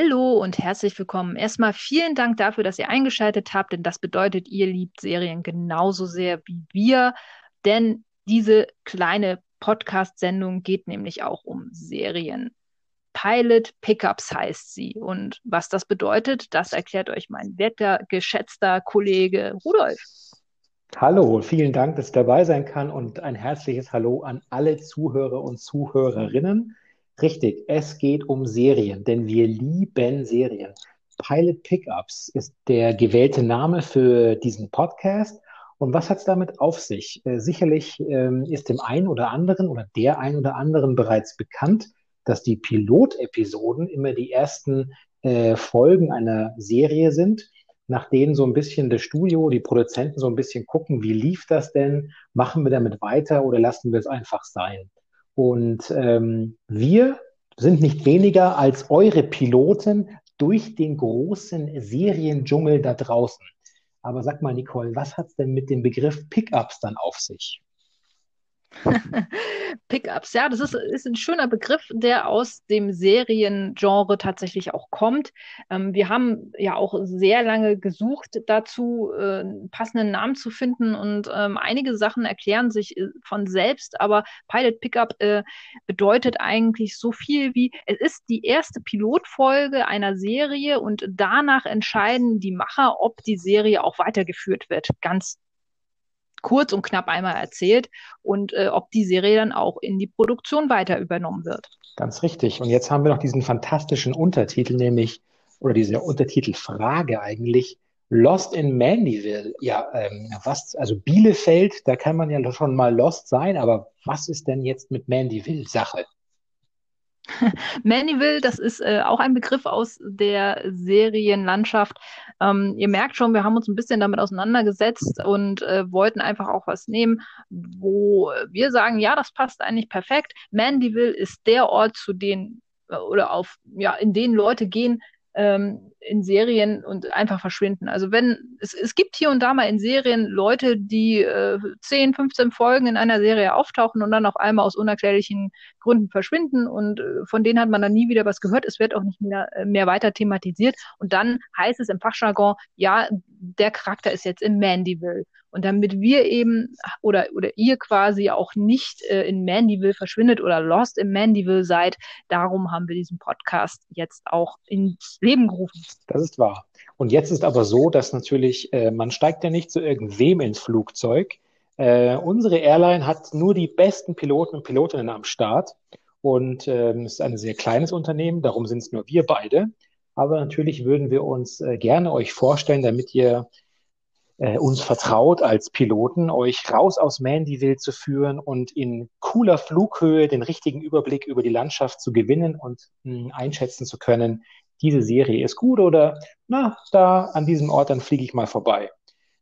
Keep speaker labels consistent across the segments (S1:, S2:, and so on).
S1: Hallo und herzlich willkommen. Erstmal vielen Dank dafür, dass ihr eingeschaltet habt, denn das bedeutet, ihr liebt Serien genauso sehr wie wir. Denn diese kleine Podcast-Sendung geht nämlich auch um Serien. Pilot Pickups heißt sie. Und was das bedeutet, das erklärt euch mein werter, geschätzter Kollege Rudolf.
S2: Hallo, vielen Dank, dass ich dabei sein kann und ein herzliches Hallo an alle Zuhörer und Zuhörerinnen. Richtig, es geht um Serien, denn wir lieben Serien. Pilot Pickups ist der gewählte Name für diesen Podcast. Und was hat es damit auf sich? Äh, sicherlich ähm, ist dem einen oder anderen oder der einen oder anderen bereits bekannt, dass die Pilotepisoden immer die ersten äh, Folgen einer Serie sind, nach denen so ein bisschen das Studio, die Produzenten so ein bisschen gucken, wie lief das denn? Machen wir damit weiter oder lassen wir es einfach sein? Und ähm, wir sind nicht weniger als eure Piloten durch den großen Seriendschungel da draußen. Aber sag mal, Nicole, was hat es denn mit dem Begriff Pickups dann auf sich?
S1: Pickups, ja, das ist, ist ein schöner Begriff, der aus dem Seriengenre tatsächlich auch kommt. Ähm, wir haben ja auch sehr lange gesucht dazu, äh, passenden Namen zu finden und ähm, einige Sachen erklären sich äh, von selbst, aber Pilot Pickup äh, bedeutet eigentlich so viel wie, es ist die erste Pilotfolge einer Serie und danach entscheiden die Macher, ob die Serie auch weitergeführt wird. Ganz kurz und knapp einmal erzählt und äh, ob die Serie dann auch in die Produktion weiter übernommen wird.
S2: Ganz richtig. Und jetzt haben wir noch diesen fantastischen Untertitel, nämlich, oder diese Untertitelfrage eigentlich, Lost in Mandeville. Ja, ähm, was, also Bielefeld, da kann man ja schon mal lost sein, aber was ist denn jetzt mit Mandeville Sache?
S1: Mandeville, das ist äh, auch ein Begriff aus der Serienlandschaft. Ähm, ihr merkt schon, wir haben uns ein bisschen damit auseinandergesetzt und äh, wollten einfach auch was nehmen, wo wir sagen, ja, das passt eigentlich perfekt. Mandeville ist der Ort, zu den äh, oder auf, ja, in den Leute gehen, ähm, in Serien und einfach verschwinden. Also wenn, es, es gibt hier und da mal in Serien Leute, die äh, 10, 15 Folgen in einer Serie auftauchen und dann auf einmal aus unerklärlichen Gründen verschwinden und äh, von denen hat man dann nie wieder was gehört. Es wird auch nicht mehr, äh, mehr weiter thematisiert und dann heißt es im Fachjargon, ja, der Charakter ist jetzt in Mandeville. Und damit wir eben oder, oder ihr quasi auch nicht äh, in Mandeville verschwindet oder lost in Mandeville seid, darum haben wir diesen Podcast jetzt auch ins Leben gerufen.
S2: Das ist wahr. Und jetzt ist aber so, dass natürlich, äh, man steigt ja nicht zu irgendwem ins Flugzeug. Äh, unsere Airline hat nur die besten Piloten und Pilotinnen am Start. Und ähm, es ist ein sehr kleines Unternehmen, darum sind es nur wir beide. Aber natürlich würden wir uns äh, gerne euch vorstellen, damit ihr äh, uns vertraut als Piloten, euch raus aus Mandeville zu führen und in cooler Flughöhe den richtigen Überblick über die Landschaft zu gewinnen und mh, hm, einschätzen zu können, diese Serie ist gut oder na, da an diesem Ort, dann fliege ich mal vorbei.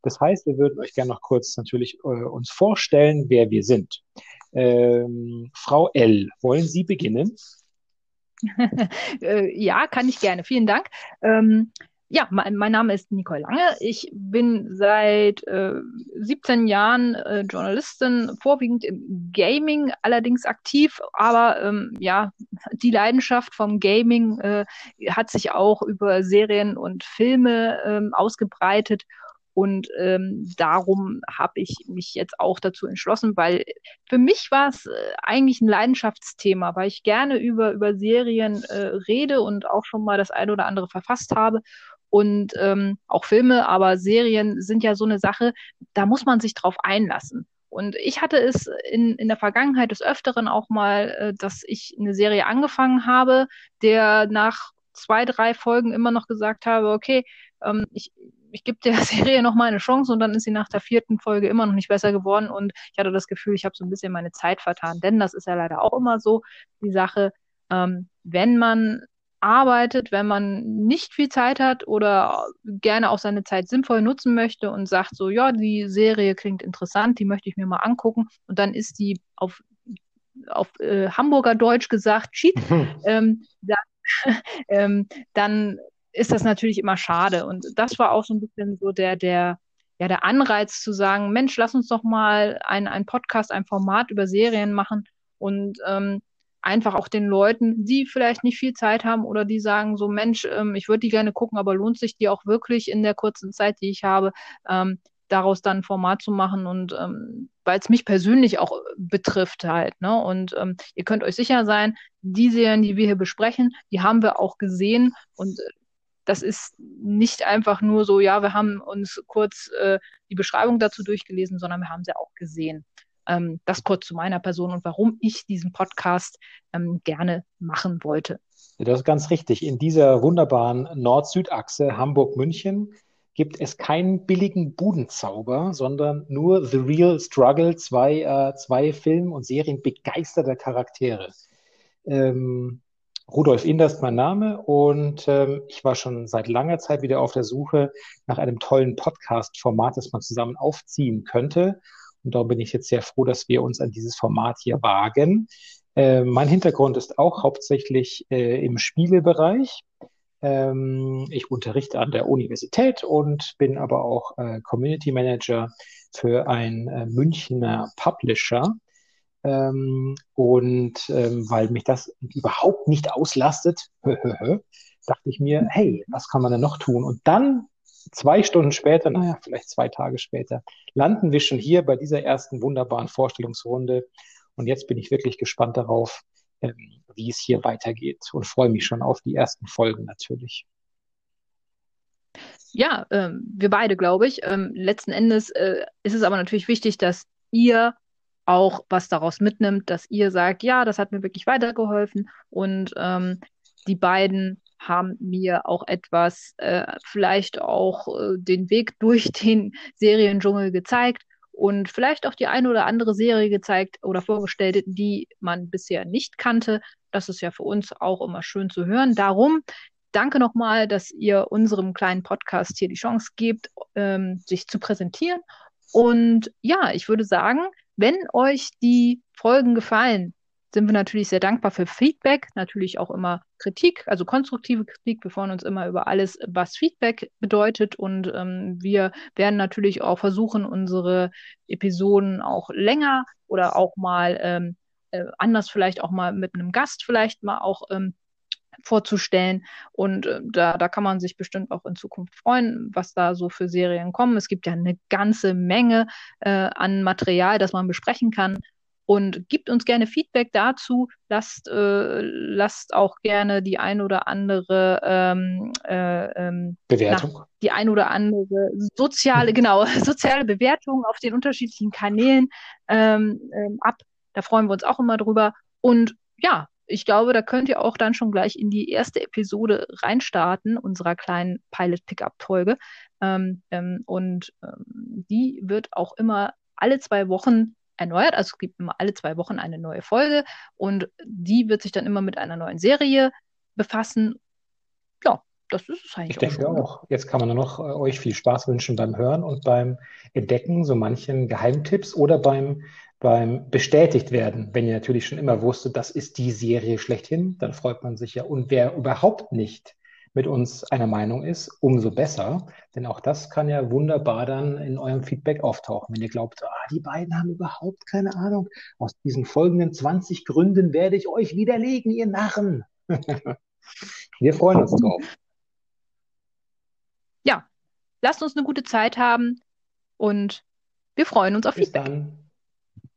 S2: Das heißt, wir würden euch gerne noch kurz natürlich äh, uns vorstellen, wer wir sind. Ähm, Frau L., wollen Sie beginnen?
S1: Äh, ja, kann ich gerne. Vielen Dank. Ähm, ja, mein, mein, Name ist Nicole Lange. Ich bin seit äh, 17 Jahren äh, Journalistin, vorwiegend im Gaming allerdings aktiv, aber ähm, ja, die Leidenschaft vom Gaming äh, hat sich auch über Serien und Filme ähm, ausgebreitet. Und ähm, darum habe ich mich jetzt auch dazu entschlossen, weil für mich war es äh, eigentlich ein Leidenschaftsthema, weil ich gerne über, über Serien äh, rede und auch schon mal das eine oder andere verfasst habe und ähm, auch Filme, aber Serien sind ja so eine Sache, da muss man sich drauf einlassen. Und ich hatte es in, in der Vergangenheit des Öfteren auch mal, äh, dass ich eine Serie angefangen habe, der nach zwei, drei Folgen immer noch gesagt habe, okay, ähm, ich, ich gebe der Serie noch mal eine Chance und dann ist sie nach der vierten Folge immer noch nicht besser geworden und ich hatte das Gefühl, ich habe so ein bisschen meine Zeit vertan, denn das ist ja leider auch immer so die Sache, ähm, wenn man arbeitet, wenn man nicht viel Zeit hat oder gerne auch seine Zeit sinnvoll nutzen möchte und sagt so, ja, die Serie klingt interessant, die möchte ich mir mal angucken und dann ist die auf, auf äh, Hamburger Deutsch gesagt, cheat, ähm, dann, ähm, dann ist das natürlich immer schade und das war auch so ein bisschen so der, der, ja, der Anreiz zu sagen, Mensch, lass uns doch mal ein, ein Podcast, ein Format über Serien machen und ähm, einfach auch den Leuten, die vielleicht nicht viel Zeit haben oder die sagen so, Mensch, ähm, ich würde die gerne gucken, aber lohnt sich die auch wirklich in der kurzen Zeit, die ich habe, ähm, daraus dann ein Format zu machen und ähm, weil es mich persönlich auch betrifft halt. Ne? Und ähm, ihr könnt euch sicher sein, die Serien, die wir hier besprechen, die haben wir auch gesehen und äh, das ist nicht einfach nur so, ja, wir haben uns kurz äh, die Beschreibung dazu durchgelesen, sondern wir haben sie auch gesehen. Ähm, das kurz zu meiner Person und warum ich diesen Podcast ähm, gerne machen wollte.
S2: Das ist ganz richtig. In dieser wunderbaren Nord-Süd-Achse Hamburg-München gibt es keinen billigen Budenzauber, sondern nur The Real Struggle, zwei, äh, zwei Film- und Serien begeisterter Charaktere. Ähm, Rudolf Inder ist mein Name und ähm, ich war schon seit langer Zeit wieder auf der Suche nach einem tollen Podcast-Format, das man zusammen aufziehen könnte. Und darum bin ich jetzt sehr froh, dass wir uns an dieses Format hier wagen. Äh, mein Hintergrund ist auch hauptsächlich äh, im Spielebereich. Ähm, ich unterrichte an der Universität und bin aber auch äh, Community Manager für ein äh, Münchner Publisher. Ähm, und ähm, weil mich das überhaupt nicht auslastet, dachte ich mir, hey, was kann man denn noch tun? Und dann zwei Stunden später, naja, vielleicht zwei Tage später, landen wir schon hier bei dieser ersten wunderbaren Vorstellungsrunde. Und jetzt bin ich wirklich gespannt darauf, ähm, wie es hier weitergeht und freue mich schon auf die ersten Folgen natürlich.
S1: Ja, ähm, wir beide, glaube ich. Ähm, letzten Endes äh, ist es aber natürlich wichtig, dass ihr auch was daraus mitnimmt, dass ihr sagt, ja, das hat mir wirklich weitergeholfen und ähm, die beiden haben mir auch etwas, äh, vielleicht auch äh, den Weg durch den Seriendschungel gezeigt und vielleicht auch die eine oder andere Serie gezeigt oder vorgestellt, die man bisher nicht kannte. Das ist ja für uns auch immer schön zu hören. Darum danke nochmal, dass ihr unserem kleinen Podcast hier die Chance gebt, ähm, sich zu präsentieren. Und ja, ich würde sagen, wenn euch die Folgen gefallen, sind wir natürlich sehr dankbar für Feedback, natürlich auch immer Kritik, also konstruktive Kritik. Wir freuen uns immer über alles, was Feedback bedeutet. Und ähm, wir werden natürlich auch versuchen, unsere Episoden auch länger oder auch mal ähm, äh, anders vielleicht auch mal mit einem Gast vielleicht mal auch ähm, vorzustellen. Und äh, da, da kann man sich bestimmt auch in Zukunft freuen, was da so für Serien kommen. Es gibt ja eine ganze Menge äh, an Material, das man besprechen kann und gibt uns gerne Feedback dazu. Lasst, äh, lasst auch gerne die ein oder andere ähm, äh, ähm,
S2: Bewertung.
S1: Na, die ein oder andere soziale, genau, soziale Bewertung auf den unterschiedlichen Kanälen ähm, ähm, ab. Da freuen wir uns auch immer drüber. Und ja, ich glaube, da könnt ihr auch dann schon gleich in die erste Episode reinstarten, unserer kleinen Pilot-Pickup-Folge. Ähm, ähm, und ähm, die wird auch immer alle zwei Wochen erneuert. Also es gibt immer alle zwei Wochen eine neue Folge und die wird sich dann immer mit einer neuen Serie befassen. Ja, das ist es eigentlich
S2: ich denke schon, auch. Jetzt kann man nur noch äh, euch viel Spaß wünschen beim Hören und beim Entdecken so manchen Geheimtipps oder beim, beim bestätigt werden. Wenn ihr natürlich schon immer wusstet, das ist die Serie schlechthin, dann freut man sich ja. Und wer überhaupt nicht mit uns einer Meinung ist, umso besser. Denn auch das kann ja wunderbar dann in eurem Feedback auftauchen. Wenn ihr glaubt, ah, die beiden haben überhaupt keine Ahnung, aus diesen folgenden 20 Gründen werde ich euch widerlegen, ihr Narren. Wir freuen uns drauf.
S1: Ja, lasst uns eine gute Zeit haben und wir freuen uns auf
S2: Bis
S1: Feedback.
S2: dann.